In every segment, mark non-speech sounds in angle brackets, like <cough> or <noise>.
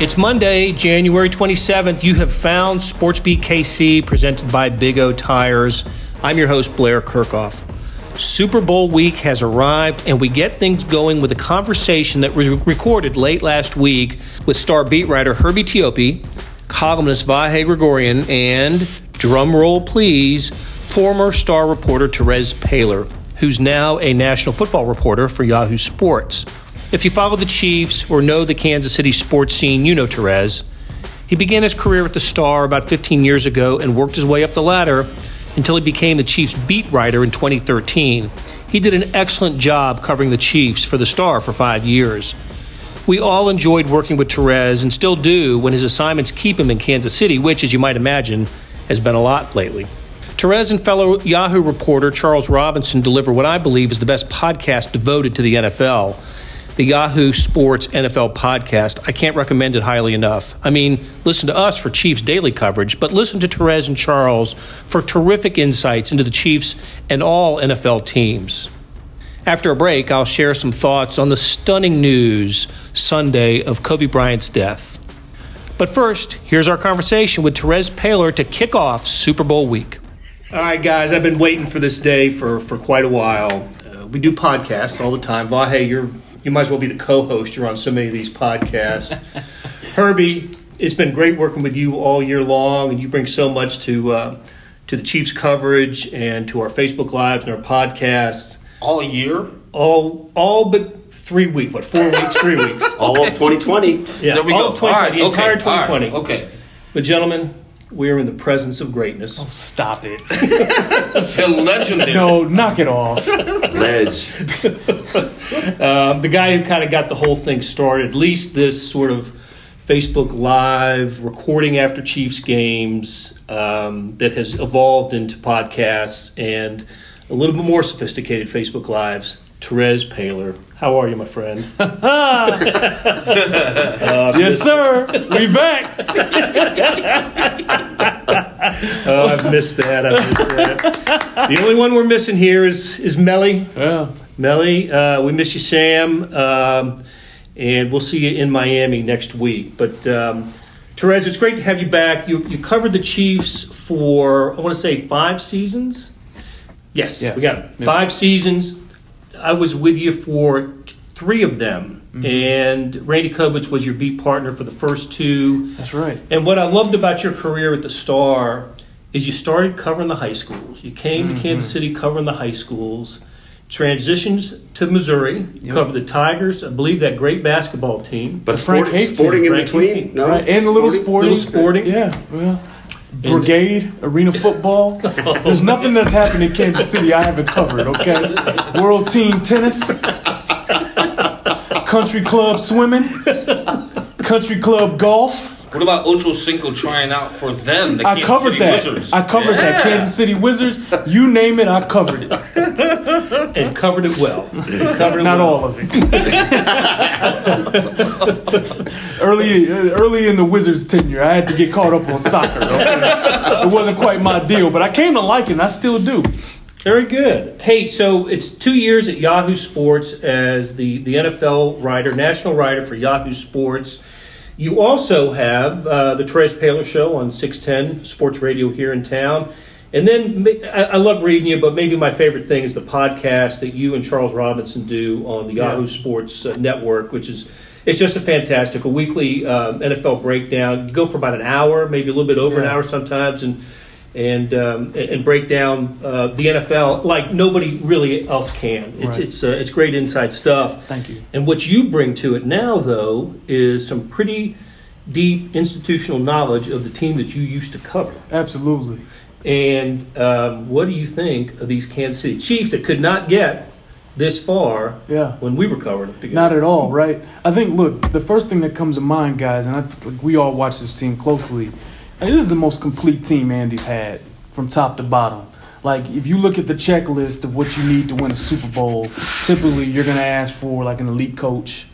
It's Monday, January 27th. You have found SportsBeat KC presented by Big O Tires. I'm your host, Blair Kerkhoff. Super Bowl week has arrived, and we get things going with a conversation that was recorded late last week with star beat writer Herbie Teope, columnist Vahe Gregorian, and, drum roll please, former star reporter Terez Paylor, who's now a national football reporter for Yahoo Sports. If you follow the Chiefs or know the Kansas City sports scene, you know Terez. He began his career at the Star about 15 years ago and worked his way up the ladder until he became the Chiefs beat writer in 2013. He did an excellent job covering the Chiefs for the Star for five years. We all enjoyed working with Terez and still do when his assignments keep him in Kansas City, which, as you might imagine, has been a lot lately. Terez and fellow Yahoo reporter Charles Robinson deliver what I believe is the best podcast devoted to the NFL the Yahoo Sports NFL podcast. I can't recommend it highly enough. I mean, listen to us for Chiefs daily coverage, but listen to Terez and Charles for terrific insights into the Chiefs and all NFL teams. After a break, I'll share some thoughts on the stunning news Sunday of Kobe Bryant's death. But first, here's our conversation with Terez Paylor to kick off Super Bowl week. All right, guys, I've been waiting for this day for, for quite a while. Uh, we do podcasts all the time. Vahe, you're you might as well be the co-host. You're on so many of these podcasts. <laughs> Herbie, it's been great working with you all year long, and you bring so much to uh, to the Chiefs coverage and to our Facebook lives and our podcasts. All year, all all but three weeks. What four weeks? Three weeks. <laughs> all of 2020. Yeah, there we all go. of 2020, All right, the entire okay, all right, 2020. Okay. But gentlemen, we are in the presence of greatness. Oh, stop it. It's a legendary. no, knock it off. Ledge. <laughs> Um, the guy who kind of got the whole thing started, at least this sort of Facebook Live recording after Chiefs games um, that has evolved into podcasts and a little bit more sophisticated Facebook Lives. Terez Paylor, how are you, my friend? <laughs> yes, sir. We back. <laughs> Oh, I've missed that. I've missed that. The only one we're missing here is is Melly. Yeah. Melly, uh, we miss you, Sam, um, and we'll see you in Miami next week. But um, Terez, it's great to have you back. You you covered the Chiefs for I want to say five seasons. Yes, Yes. we got it. Five seasons. I was with you for three of them, Mm-hmm. and Randy Covitz was your beat partner for the first two. That's right. And what I loved about your career at the Star is you started covering the high schools. You came Mm-hmm. to Kansas City covering the high schools, transitions to Missouri, you Yep. covered the Tigers, I believe that great basketball team. But Frank sport, Haefton. sporting in Frank between? Haefton. No? Right. And a little sporting. Little sporting. Yeah. Well, brigade, arena <laughs> football. There's nothing that's happened in Kansas City I haven't covered, okay? World team tennis, country club swimming, country club golf. What about Ocho Cinco trying out for them? The I Kansas covered City that. Wizards. I covered that. Kansas City Wizards. You name it, I covered it. <laughs> and covered it well. covered it Not well. all of it. <laughs> early, early in the Wizards' tenure, I had to get caught up on soccer. okay? It wasn't quite my deal, but I came to like it, and I still do. Very good. Hey, so it's two years at Yahoo Sports as the, the NFL writer, national writer for Yahoo Sports. You also have uh, the Terez Paylor Show on 610 Sports Radio here in town. And then I, I love reading you, but maybe my favorite thing is the podcast that you and Charles Robinson do on the Yeah. Yahoo Sports uh, Network, which is it's just a fantastic a weekly um, NFL breakdown. You go for about an hour, maybe a little bit over an hour sometimes, and and um, and break down uh, the NFL like nobody really else can. It's Right. it's uh, it's great inside stuff. Thank you. And what you bring to it now, though, is some pretty deep institutional knowledge of the team that you used to cover. Absolutely. And um, what do you think of these Kansas City Chiefs that could not get this far Yeah. when we were covering them together? Not at all, right? I think, look, the first thing that comes to mind, guys, and I, like, we all watch this team closely. This is the most complete team Andy's had from top to bottom. Like, if you look at the checklist of what you need to win a Super Bowl, typically you're going to ask for like an elite coach,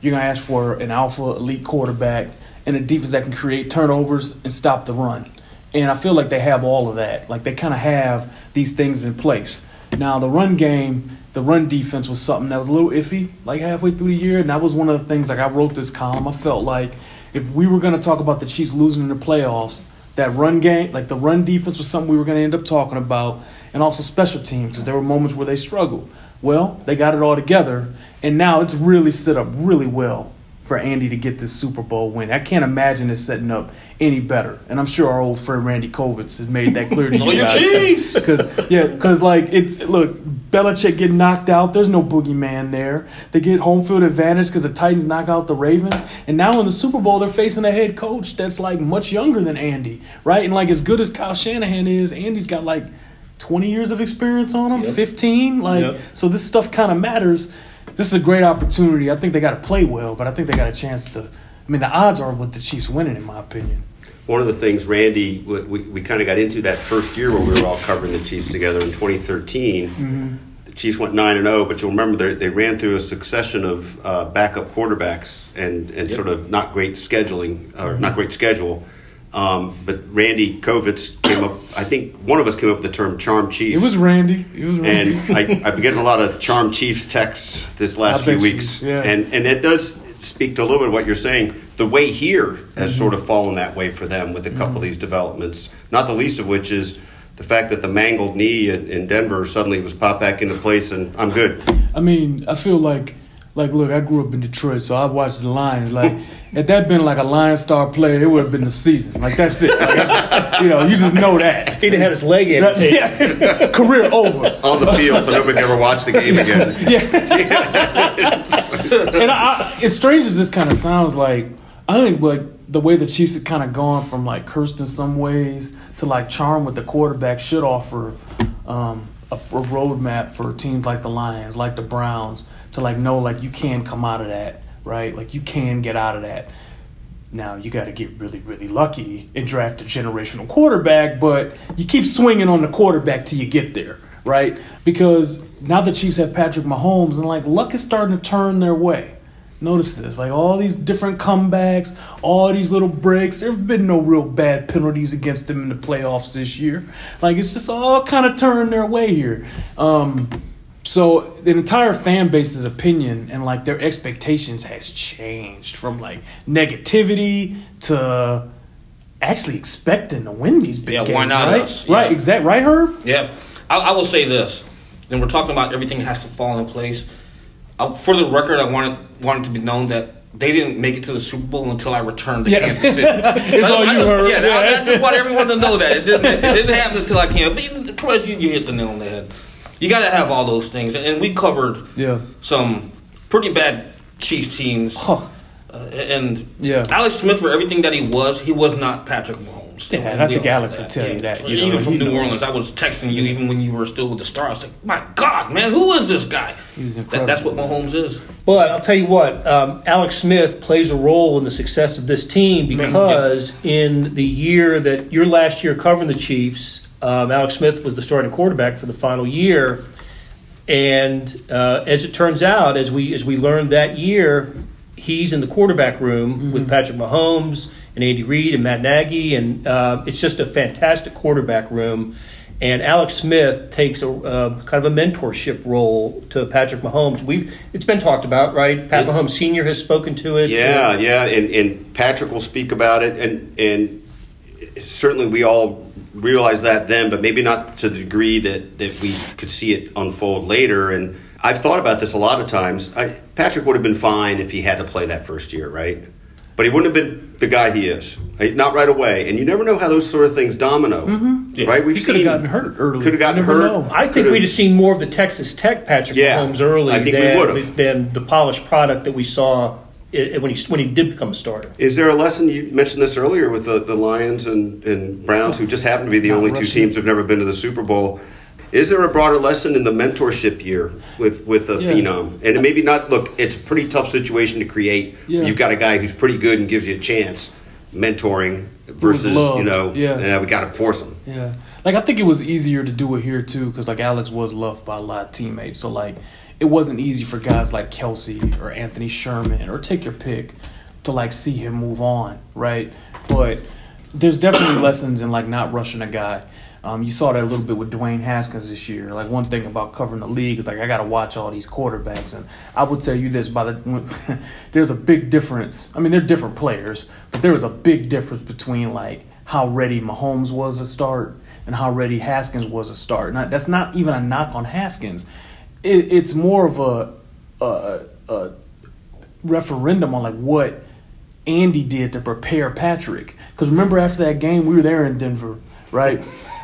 you're going to ask for an alpha elite quarterback, and a defense that can create turnovers and stop the run. And I feel like they have all of that. Like they kind of have these things in place. Now the run game, the run defense was something that was a little iffy, like halfway through the year, and that was one of the things. Like I wrote this column, I felt like if we were going to talk about the Chiefs losing in the playoffs, that run game, like the run defense, was something we were going to end up talking about, and also special teams because there were moments where they struggled. Well, they got it all together, and now it's really set up really well for Andy to get this Super Bowl win. I can't imagine it setting up any better. And I'm sure our old friend Randy Covitz has made that clear to <laughs> you oh, your guys. Because yeah, because like it's look, Belichick get knocked out. There's no boogeyman there. They get home field advantage because the Titans knock out the Ravens. And now in the Super Bowl, they're facing a head coach that's like much younger than Andy, right? And like as good as Kyle Shanahan is, Andy's got like 20 years of experience on him, Yep. 15. Like Yep. so, this stuff kind of matters. This is a great opportunity. I think they got to play well, but I think they got a chance to. I mean, the odds are with the Chiefs winning, in my opinion. One of the things, Randy, we, we, we kind of got into that first year where we were all covering the Chiefs together in 2013. The Chiefs went 9 and 0, but you'll remember they, they ran through a succession of uh, backup quarterbacks and, and sort of not great scheduling, or not great schedule. Um, but Randy Covitz came up, I think one of us came up with the term charm chief." It was Randy. It was Randy. and I, I've been getting a lot of Charm Chiefs texts this last I few bet you, weeks, yeah. and and it does speak to a little bit of what you're saying. The way here has Mm-hmm. sort of fallen that way for them with a couple of these developments. Not the least of which is the fact that the mangled knee in, in Denver suddenly was popped back into place, and I'm good. I mean, I feel like, like, look, I grew up in Detroit, so I watched the Lions. Like, had that been like a Lion star player, it would have been the season. Like, that's it. Like, that's- you know, you just know that. He'd have had his leg amputated. Yeah. <laughs> Career over. On the field, so nobody ever watched the game again. <laughs> Yeah. And I, I, as strange as this kind of sounds, like I think like the way the Chiefs have kind of gone from like cursed in some ways to like charm with the quarterback should offer um, a, a roadmap for teams like the Lions, like the Browns, to like know like you can come out of that, right? Like you can get out of that. Now you got to get really, really lucky and draft a generational quarterback, but you keep swinging on the quarterback till you get there, right? Because now the Chiefs have Patrick Mahomes, and like luck is starting to turn their way. Notice this, like all these different comebacks, all these little breaks. There have been no real bad penalties against them in the playoffs this year. Like it's just all kind of turned their way here. Um, so the entire fan base's opinion and like their expectations has changed from like negativity to actually expecting to win these big Yeah, games. why not right? us? Right, Yeah. exact. Right, Herb? Yeah, I, I will say this. And we're talking about everything has to fall in place. Uh, for the record, I wanted wanted to be known that they didn't make it to the Super Bowl until I returned to Yeah. Kansas City. <laughs> All I you just, heard. Yeah, I, I just want everyone to know that it didn't, it didn't happen until I came. But even you, you hit the nail on the head. You got to have all those things, and, and we covered Yeah. some pretty bad Chiefs teams. Huh. Uh, and Yeah. Alex Smith, for everything that he was, he was not Patrick Mahomes. Yeah, and I We think all know Alex will tell you that, you even he from New knows. Orleans, I was texting you even when you were still with the Stars. Like, my God, man, who is this guy? He's That, that's what. Mahomes is. But I'll tell you what, um, Alex Smith plays a role in the success of this team because in the year that your last year covering the Chiefs, um, Alex Smith was the starting quarterback for the final year, and uh, as it turns out, as we as we learned that year, he's in the quarterback room with Patrick Mahomes and Andy Reid and Matt Nagy, and uh, it's just a fantastic quarterback room. And Alex Smith takes a uh, kind of a mentorship role to Patrick Mahomes. We've it's been talked about, right? Pat Yeah. Mahomes Senior has spoken to it. Yeah, yeah, and, and Patrick will speak about it, and and certainly we all realize that then, but maybe not to the degree that that we could see it unfold later. And I've thought about this a lot of times. I, Patrick would have been fine if he had to play that first year, right? But he wouldn't have been the guy he is, right? not right away. And you never know how those sort of things domino, mm-hmm. Yeah. right? We've He could have seen- gotten hurt early. Could have gotten hurt. know. I think Could've- we'd have seen more of the Texas Tech Patrick Yeah, Mahomes early I think we than, would've. than the polished product that we saw i when he when he did become a starter. Is there a lesson you mentioned this earlier with the, the Lions and, and Browns, who just happen to be the Not only two teams who've never been to the Super Bowl? Is there a broader lesson in the mentorship year with with a Yeah. phenom? And maybe not. Look, it's a pretty tough situation to create. Yeah. You've got a guy who's pretty good and gives you a chance, mentoring versus you loved. know, Yeah. we got to force him. Yeah, like I think it was easier to do it here too, because like Alex was loved by a lot of teammates. So like, it wasn't easy for guys like Kelce or Anthony Sherman or take your pick to like see him move on, right? But there's definitely <coughs> lessons in like not rushing a guy. Um, you saw that a little bit with Dwayne Haskins this year. Like one thing about covering the league is like I got to watch all these quarterbacks, and I will tell you this: by the <laughs> there's a big difference. I mean, they're different players, but there was a big difference between like how ready Mahomes was to start and how ready Haskins was to start. Now, that's not even a knock on Haskins. It, it's more of a, a, a referendum on like what Andy did to prepare Patrick. Because remember after that game, we were there in Denver, right?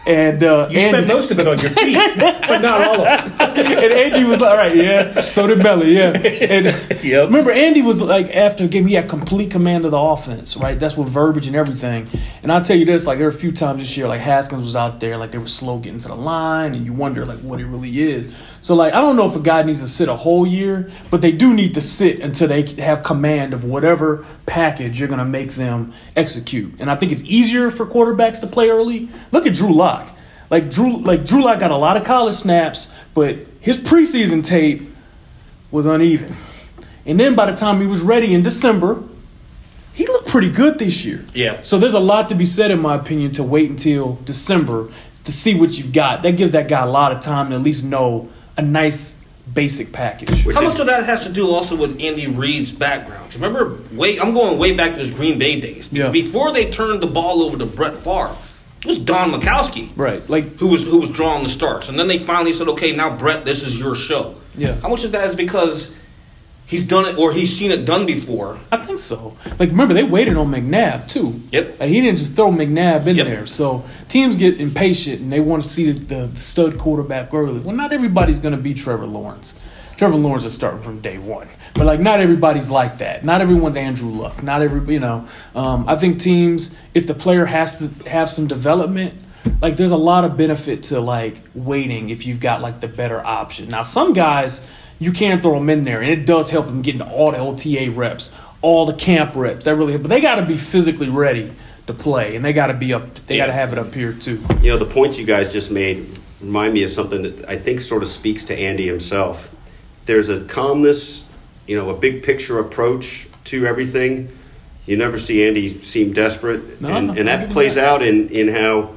And uh, You spent most of it on your feet, but not all of it. <laughs> and Andy was like, all right, yeah. So did Melly, yeah. And <laughs> Yep. remember, Andy was like, after the game, he had complete command of the offense, right? That's with verbiage and everything. And I'll tell you this, like, there were a few times this year, like, Haskins was out there, like, they were slow getting to the line, and you wonder, like, what it really is. So, like, I don't know if a guy needs to sit a whole year, but they do need to sit until they have command of whatever package you're going to make them execute. And I think it's easier for quarterbacks to play early. Look at Drew Lock. Like Drew, like Drew Lock got a lot of college snaps, but his preseason tape was uneven. And then by the time he was ready in December, he looked pretty good this year. Yeah. So there's a lot to be said, in my opinion, to wait until December to see what you've got. That gives that guy a lot of time to at least know a nice basic package. Which How is- much of that has to do also with Andy Reid's background? Remember, way I'm going way back to his Green Bay days. Yeah. Before they turned the ball over to Brett Favre, it was Don Majkowski. Right. Like who was who was drawing the starts, and then they finally said, "Okay, now Brett, this is your show." Yeah. How much of that is because he's done it or he's seen it done before? I think so. Like remember they waited on McNabb too. Yep. Like, he didn't just throw McNabb in Yep. there. So teams get impatient and they want to see the, the stud quarterback early. Well, not everybody's going to be Trevor Lawrence. Trevor Lawrence is starting from day one, but like not everybody's like that. Not everyone's Andrew Luck. Not every you know. Um, I think teams, if the player has to have some development, like there's a lot of benefit to like waiting if you've got like the better option. Now some guys you can throw them in there, and it does help them getting all the OTA reps, all the camp reps. That really, but they got to be physically ready to play, and they got to be up. They got to have it up here too. You know, the points you guys just made remind me of something that I think sort of speaks to Andy himself. There's a calmness, you know, a big picture approach to everything. You never see Andy seem desperate, No, and, and that plays that. out in, in how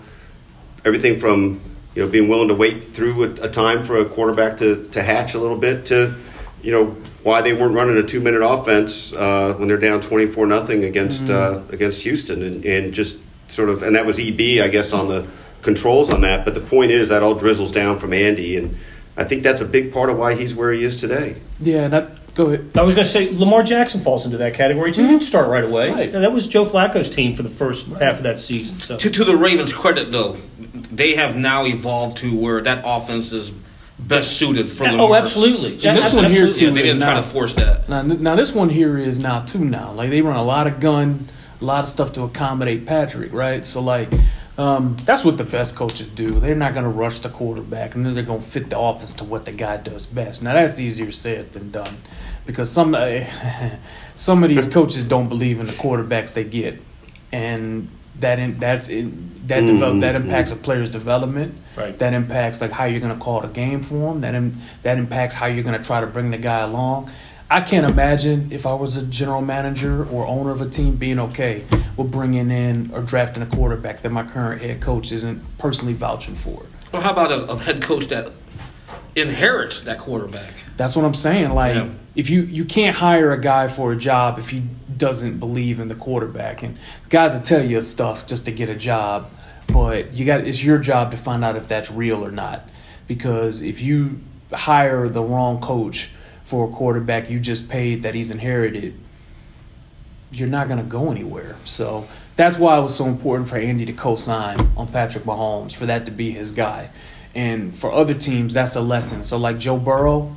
everything from you know being willing to wait through a, a time for a quarterback to, to hatch a little bit to you know why they weren't running a two minute offense uh, when they're down twenty four nothing against Mm-hmm. uh, against Houston and, and just sort of and that was EB I guess on the controls on that. But the point is that all drizzles down from Andy and I think that's a big part of why he's where he is today. Yeah, that go ahead. I was going to say Lamar Jackson falls into that category too. He didn't start right away. Right. That was Joe Flacco's team for the first half of that season. So To, to the Ravens' credit, though, they have now evolved to where that offense is best suited for oh, Lamar. absolutely. And this one here, too, Yeah, they didn't is try to force that. Now, now this one here is now too now. Like they run a lot of gun, a lot of stuff to accommodate Patrick, right? So like, um, that's what the best coaches do. They're not going to rush the quarterback, and then they're going to fit the offense to what the guy does best. Now that's easier said than done, because some <laughs> some of these coaches don't believe in the quarterbacks they get, and that in, that's in, that develop, that impacts a player's development. Right. That impacts like how you're going to call the game for him. That Im- that impacts how you're going to try to bring the guy along. I can't imagine if I was a general manager or owner of a team being okay with bringing in or drafting a quarterback that my current head coach isn't personally vouching for. Well, how about a, a head coach that inherits that quarterback? That's what I'm saying. Like, Yeah. if you you can't hire a guy for a job if he doesn't believe in the quarterback, and guys will tell you stuff just to get a job, but you got it's your job to find out if that's real or not. Because if you hire the wrong coach for a quarterback you just paid that he's inherited, you're not going to go anywhere. So that's why it was so important for Andy to co-sign on Patrick Mahomes for that to be his guy. And for other teams, that's a lesson. So like Joe Burrow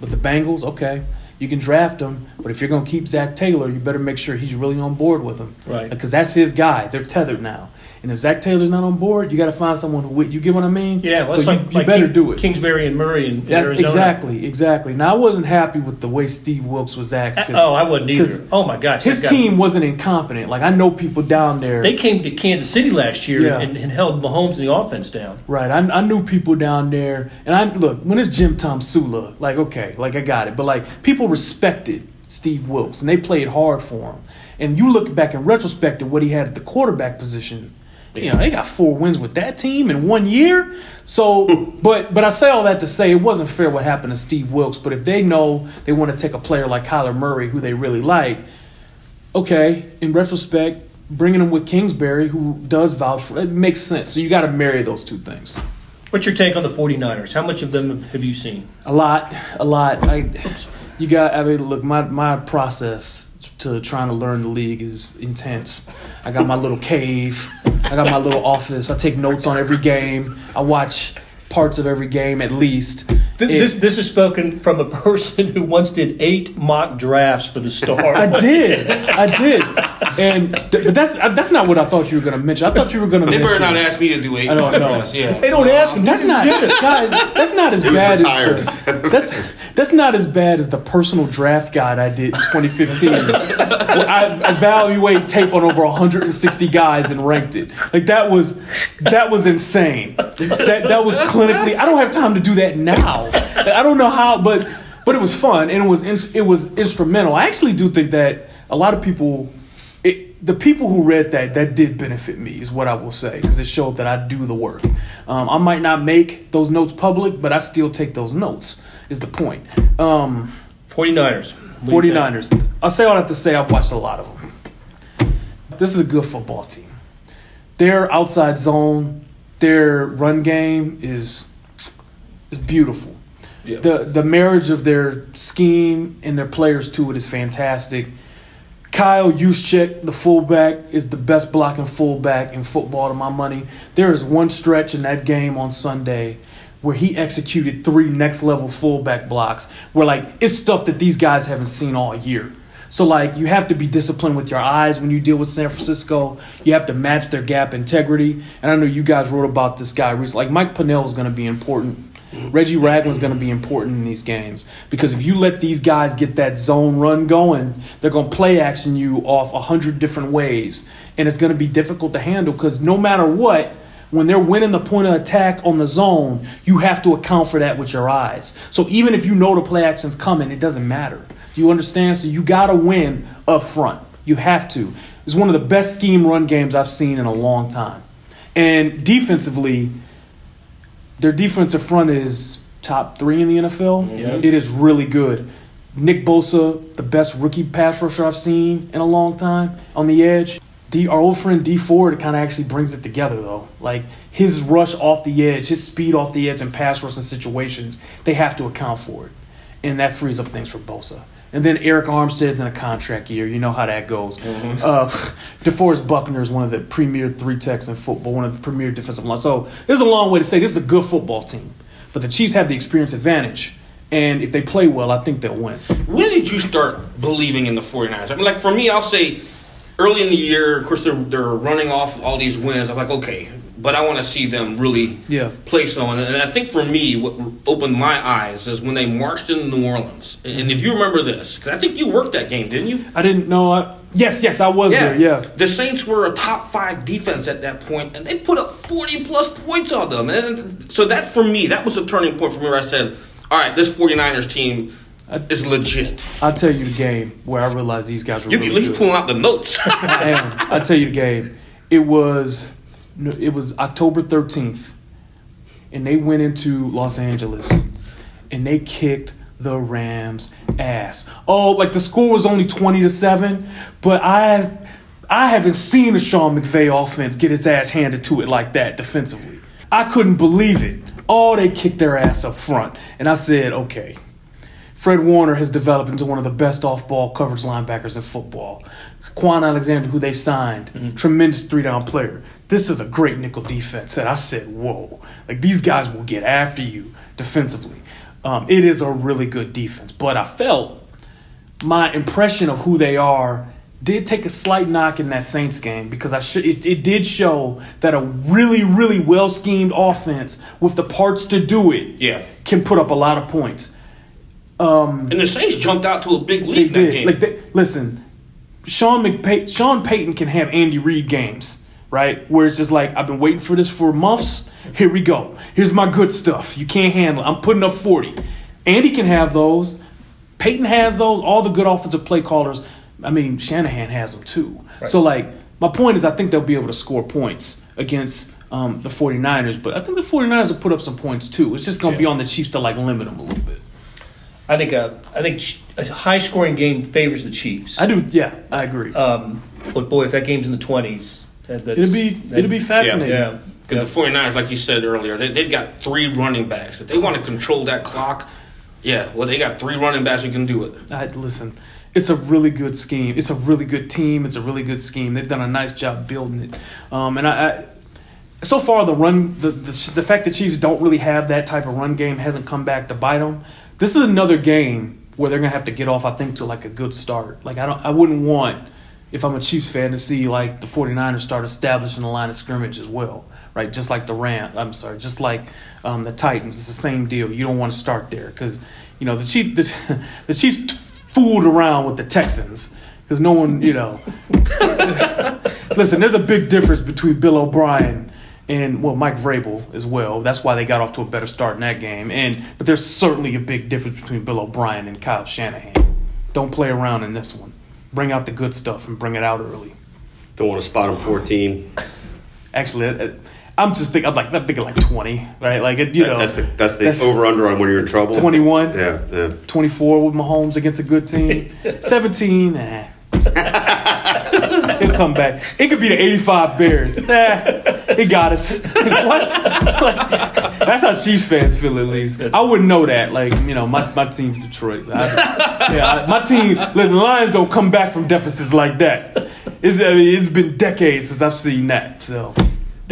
with the Bengals, okay, you can draft him, but if you're going to keep Zac Taylor, you better make sure he's really on board with him, Right. Because that's his guy. They're tethered now. And if Zac Taylor's not on board, you got to find someone who. You get what I mean? yeah, well, So you, like, you like better King- do it. Kingsbury and Murray in, in That- Arizona. exactly, exactly. Now I wasn't happy with the way Steve Wilks was. 'cause- Oh, I wasn't either. Oh my gosh, his team wasn't incompetent. Like I know people down there. They came to Kansas City last year Yeah. and, and held Mahomes and the offense down. right. I, I knew people down there, and I look when it's Jim Tomsula. Like okay, like I got it. But like people respected Steve Wilks, and they played hard for him. And you look back in retrospect at what he had at the quarterback position, You know, they got four wins with that team in one year. So, <laughs> but but I say all that to say it wasn't fair what happened to Steve Wilks. But if they know they want to take a player like Kyler Murray, who they really like, okay, in retrospect, bringing him with Kingsbury, who does vouch for it, makes sense. So you got to marry those two things. What's your take on the 49ers? How much of them have you seen? A lot, a lot. I, you got. I mean, look, my my process to trying to learn the league is intense. I got my little cave. I got my little office. I take notes on every game. I watch parts of every game at least. Th- This this is spoken from a <laughs> person who once did eight mock drafts for the Star. I did, I did, and but that's uh, that's not what I thought you were going to mention. I thought you were going to They mention. better not ask me to do eight. I don't know. drafts, Yeah. They don't ask him. That's not, guys. That's not as was bad retired. as the, that's that's not as bad as the personal draft guide I did in 2015. <laughs> where I evaluate tape on over 160 guys and ranked it. Like that was that was insane. That that was clinically. I don't have time to do that now. <laughs> I don't know how, but but it was fun and it was it was instrumental. I actually do think that a lot of people. It, the people who read that that did benefit me is what I will say because it showed that I do the work. Um, I might not make those notes public, but I still take those notes. Is the point? Um, 49ers. What do you think? 49ers. I'll say all I have to say. I've watched a lot of them. This is a good football team. Their outside zone, their run game is is beautiful. Yeah. The the marriage of their scheme and their players to it is fantastic. Kyle Juszczyk, the fullback, is the best blocking fullback in football to my money. There is one stretch in that game on Sunday where he executed three next level fullback blocks where like it's stuff that these guys haven't seen all year. So like you have to be disciplined with your eyes when you deal with San Francisco. You have to match their gap integrity. And I know you guys wrote about this guy recently. Like Mike Pennel is going to be important. Reggie Ragland's going to be important in these games because if you let these guys get that zone run going, they're going to play action you off a hundred different ways, and it's going to be difficult to handle because no matter what, when they're winning the point of attack on the zone, you have to account for that with your eyes. So even if you know the play action's coming, it doesn't matter. You understand? So you got to win up front. You have to. It's one of the best scheme run games I've seen in a long time. And defensively, their defensive front is top three in the NFL. Yeah. Mm-hmm. It is really good. Nick Bosa, the best rookie pass rusher I've seen in a long time on the edge. D, our old friend Dee Ford kind of actually brings it together though. Like his rush off the edge, his speed off the edge and pass rushing situations, they have to account for it, and that frees up things for Bosa. And then Arik Armstead's in a contract year. You know how that goes. Uh, <laughs> DeForest Buckner is one of the premier three techs in football, one of the premier defensive line. So this is a long way to say this is a good football team. But the Chiefs have the experience advantage. And if they play well, I think they'll win. When did you start believing in the 49ers? I mean, like, for me, I'll say early in the year, of course, they're, they're running off all these wins. I'm like, okay, but I want to see them really Yeah. play someone. And I think for me, what opened my eyes is when they marched into New Orleans. And if you remember this, because I think you worked that game, didn't you? I didn't know. I, yes, yes, I was there. Yeah. The Saints were a top five defense at that point, and they put up 40 plus points on them. And so that, for me, that was the turning point for me where I said, all right, this 49ers team is legit. I'll tell you the game where I realized these guys were You really at least good. pulling out the notes. <laughs> I am. I'll tell you the game. It was it was October 13th, and they went into Los Angeles, and they kicked the Rams' ass. Oh, like the score was only 20 to seven, but I I haven't seen a Sean McVay offense get his ass handed to it like that defensively. I couldn't believe it. Oh, they kicked their ass up front, and I said, okay. Fred Warner has developed into one of the best off ball coverage linebackers in football. Kwon Alexander, who they signed, mm-hmm. tremendous three down player. This is a great nickel defense. And I said, whoa, like these guys will get after you defensively. Um, it is a really good defense. But I felt my impression of who they are did take a slight knock in that Saints game because I sh- it, it did show that a really, really well schemed offense with the parts to do it Yeah. can put up a lot of points. Um, and the Saints jumped out to a big they lead that did. game. Like, they, listen, Sean McPay- Sean Payton can have Andy Reid games, right? Where it's just like, I've been waiting for this for months. Here we go. Here's my good stuff. You can't handle. it. I'm putting up 40. Andy can have those. Payton has those. All the good offensive play callers. I mean, Shanahan has them too. So like, my point is, I think they'll be able to score points against um, the 49ers, but I think the 49ers will put up some points too. It's just going to be on the Chiefs to like limit them a little bit. I think a, I think a high scoring game favors the Chiefs. I do, yeah, I agree. Um, but boy, if that game's in the twenties, that, it'll be that- it'll be fascinating. Yeah. Because the 49ers, like you said earlier, they, they've got three running backs. If they want to control that clock, yeah, well, they got three running backs who can do it. I, listen, it's a really good scheme. It's a really good team. It's a really good scheme. They've done a nice job building it. Um, and I, I, so far the run, the, the the fact that Chiefs don't really have that type of run game hasn't come back to bite them. This is another game where they're gonna have to get off. I think to like a good start. Like I don't, I wouldn't want if I'm a Chiefs fan to see like the 49ers start establishing a line of scrimmage as well. Right, just like the Ram. I'm sorry, just like um, the Titans. It's the same deal. You don't want to start there because you know the Chief the, <laughs> the Chiefs fooled around with the Texans because no one, you know. <laughs> listen, there's a big difference between Bill O'Brien and well Mike Vrabel as well. That's why they got off to a better start in that game. And but there's certainly a big difference between Bill O'Brien and Kyle Shanahan. Don't play around in this one. Bring out the good stuff and bring it out early. Don't want to spot them 14. Actually, I'm just thinking. I'm like I'm thinking like 20, right? Like it, you That- know, that's the that's the that's- over under on when you're in trouble. 21. Yeah, yeah. 24 with Mahomes against a good team. <laughs> 17, nah. Eh. <laughs> He'll come back. It could be the 85 Bears. <laughs> Eh, nah, he got us. <laughs> what? that's how Chiefs fans feel, at least. I wouldn't know that. Like, you know, my, my team's Detroit. I, yeah, I- my team, listen, the Lions don't come back from deficits like that. It's, I mean, it's been decades since I've seen that. So,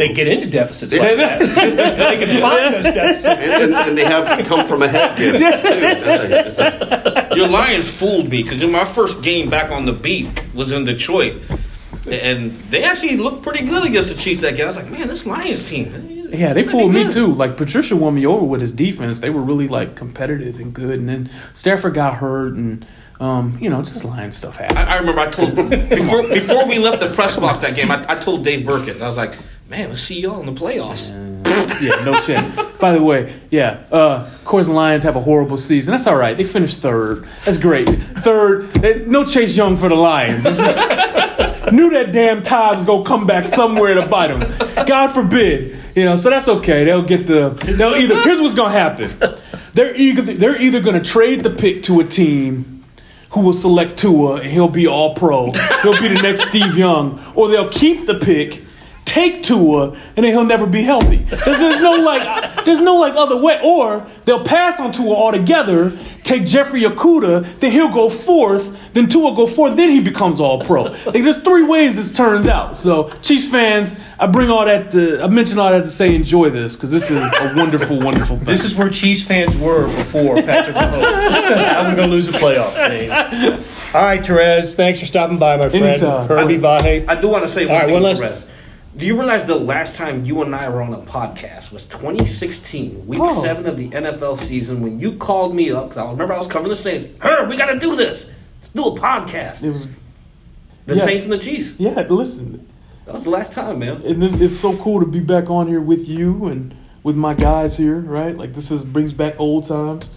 They get into deficits like that. <laughs> they can find those deficits. And, and, and they have come from ahead gift too. That's a- that's a- Your Lions fooled me because in my first game back on the beat was in Detroit. And they actually looked pretty good against the Chiefs that game. I was like, man, this Lions team. Yeah, they fooled me too. Like Patricia won me over with his defense. They were really like competitive and good. And then Stafford got hurt, and um, you know, just lying stuff happened. I, I remember I told before before we left the press box that game, I, I told Dave Birkett, I was like, man, we'll see y'all in the playoffs. yeah, no chance. By the way, yeah, uh, of course, Lions have a horrible season. That's all right. They finished third. That's great. Third. eh, No Chase Young for the Lions. Just- <laughs> knew that damn was gonna come back somewhere to bite them. God forbid. You know, so that's okay. They'll get the. They'll either. Here's what's gonna happen. They're either they're either gonna trade the pick to a team who will select Tua and he'll be all pro. He'll be the next Steve Young, or they'll keep the pick, take Tua, and then he'll never be healthy. There's, there's no like, there's no like other way. Or they'll pass on Tua altogether, take Jeffrey Okudah, then he'll go fourth, then Tua go fourth, then he becomes all pro. Like there's three ways this turns out. So Chiefs fans, I bring all that. To, I mention all that to say enjoy this because this is a wonderful, wonderful thing. This is where Chiefs fans were before Patrick Mahomes. now we're going to lose a playoff game. All right, Terez, thanks for stopping by, my friend. Anytime. Kirby Vahe. I do want to say one All right, thing, one last- Perez. Do you realize the last time you and I were on a podcast was 2016, week Oh. seven of the NFL season, when you called me up? Because I remember I was covering the Saints. Herb, we got to do this. Let's do a podcast. It was The Yeah. Saints and the Chiefs. yeah. Listen, That was the last time, man. and this, it's so cool to be back on here with you and with my guys here, right? Like this is brings back old times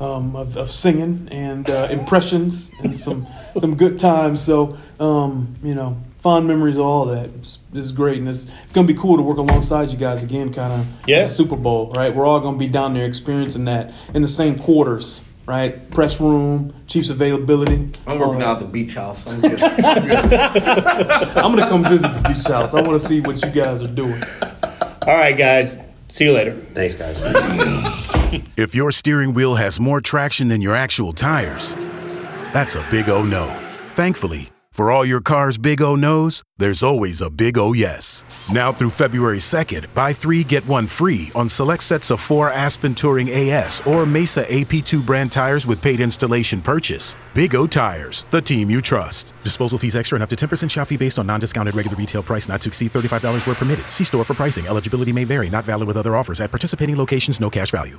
um, of, of singing and uh, impressions and some some good times. So um, you know, fond memories of all that. It's, it's great, and it's it's gonna be cool to work alongside you guys again, kind of Yeah. the Super Bowl, right? We're all gonna be down there experiencing that in the same quarters. Right, press room, Chiefs availability. I'm working Uh, out the beach house. I'm good. <laughs> I'm gonna come visit the beach house. I want to see what you guys are doing. All right, guys. See you later. Thanks, guys. <laughs> If your steering wheel has more traction than your actual tires, that's a big oh no. Thankfully, for all your car's big O no's, there's always a big O yes. Now through February 2nd, buy three, get one free on select sets of four Aspen Touring AS or Mesa AP2 brand tires with paid installation purchase. Big O Tires, the team you trust. Disposal fees extra and up to 10% shop fee based on non discounted regular retail price not to exceed $35 where permitted. See store for pricing. Eligibility may vary, not valid with other offers at participating locations, no cash value.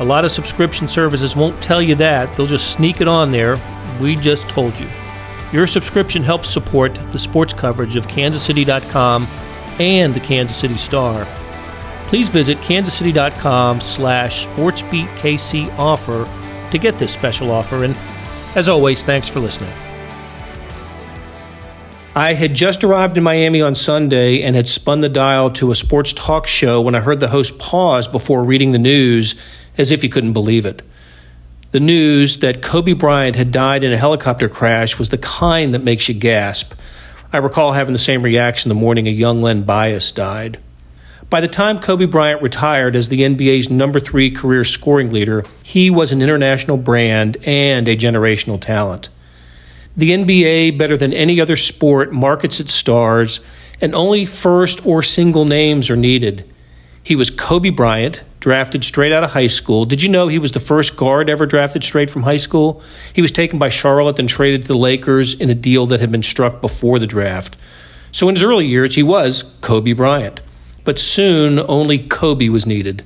A lot of subscription services won't tell you that. They'll just sneak it on there. We just told you. Your subscription helps support the sports coverage of kansascity.com and the Kansas City Star. Please visit kansascity.com slash sportsbeatkc offer to get this special offer. And as always, thanks for listening. I had just arrived in Miami on Sunday and had spun the dial to a sports talk show when I heard the host pause before reading the news as if he couldn't believe it. The news that Kobe Bryant had died in a helicopter crash was the kind that makes you gasp. I recall having the same reaction the morning a young Len Bias died. By the time Kobe Bryant retired as the NBA's number three career scoring leader, he was an international brand and a generational talent. The NBA, better than any other sport, markets its stars, and only first or single names are needed. He was Kobe Bryant, drafted straight out of high school. Did you know he was the first guard ever drafted straight from high school? He was taken by Charlotte and traded to the Lakers in a deal that had been struck before the draft. So in his early years, he was Kobe Bryant. But soon, only Kobe was needed.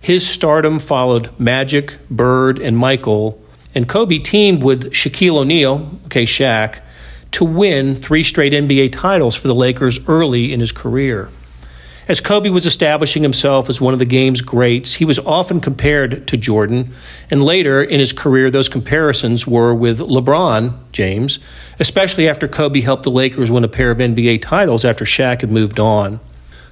His stardom followed Magic, Bird, and Michael, and Kobe teamed with Shaquille O'Neal, okay, Shaq, to win three straight NBA titles for the Lakers early in his career. As Kobe was establishing himself as one of the game's greats, he was often compared to Jordan, and later in his career, those comparisons were with LeBron James, especially after Kobe helped the Lakers win a pair of NBA titles after Shaq had moved on.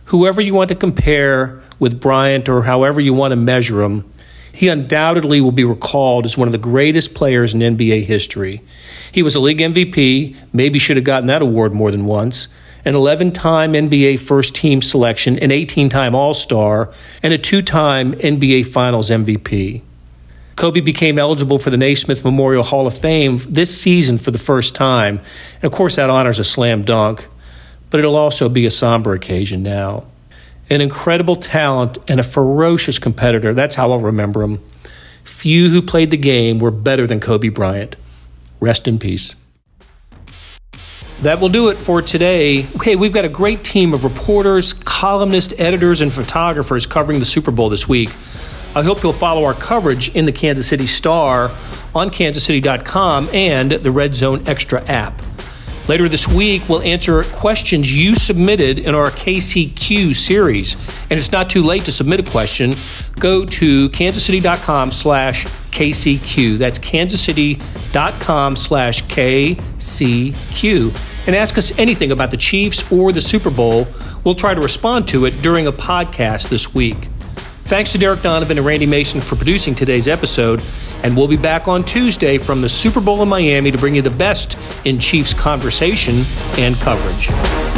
Whoever you want to compare with Bryant or however you want to measure him, he undoubtedly will be recalled as one of the greatest players in NBA history. He was a league MVP, maybe should have gotten that award more than once, an 11 time NBA first team selection, an 18 time All Star, and a two time NBA Finals MVP. Kobe became eligible for the Naismith Memorial Hall of Fame this season for the first time. And of course, that honor's a slam dunk, but it'll also be a somber occasion now an incredible talent, and a ferocious competitor. That's how I'll remember him. Few who played the game were better than Kobe Bryant. Rest in peace. That will do it for today. Hey, we've got a great team of reporters, columnists, editors, and photographers covering the Super Bowl this week. I hope you'll follow our coverage in the Kansas City Star on kansascity.com and the Red Zone Extra app. Later this week, we'll answer questions you submitted in our KCQ series. And it's not too late to submit a question. Go to kansascity.com slash KCQ. That's kansascity.com slash KCQ. And ask us anything about the Chiefs or the Super Bowl. We'll try to respond to it during a podcast this week. Thanks to Derek Donovan and Randy Mason for producing today's episode, and we'll be back on Tuesday from the Super Bowl in Miami to bring you the best in Chiefs conversation and coverage.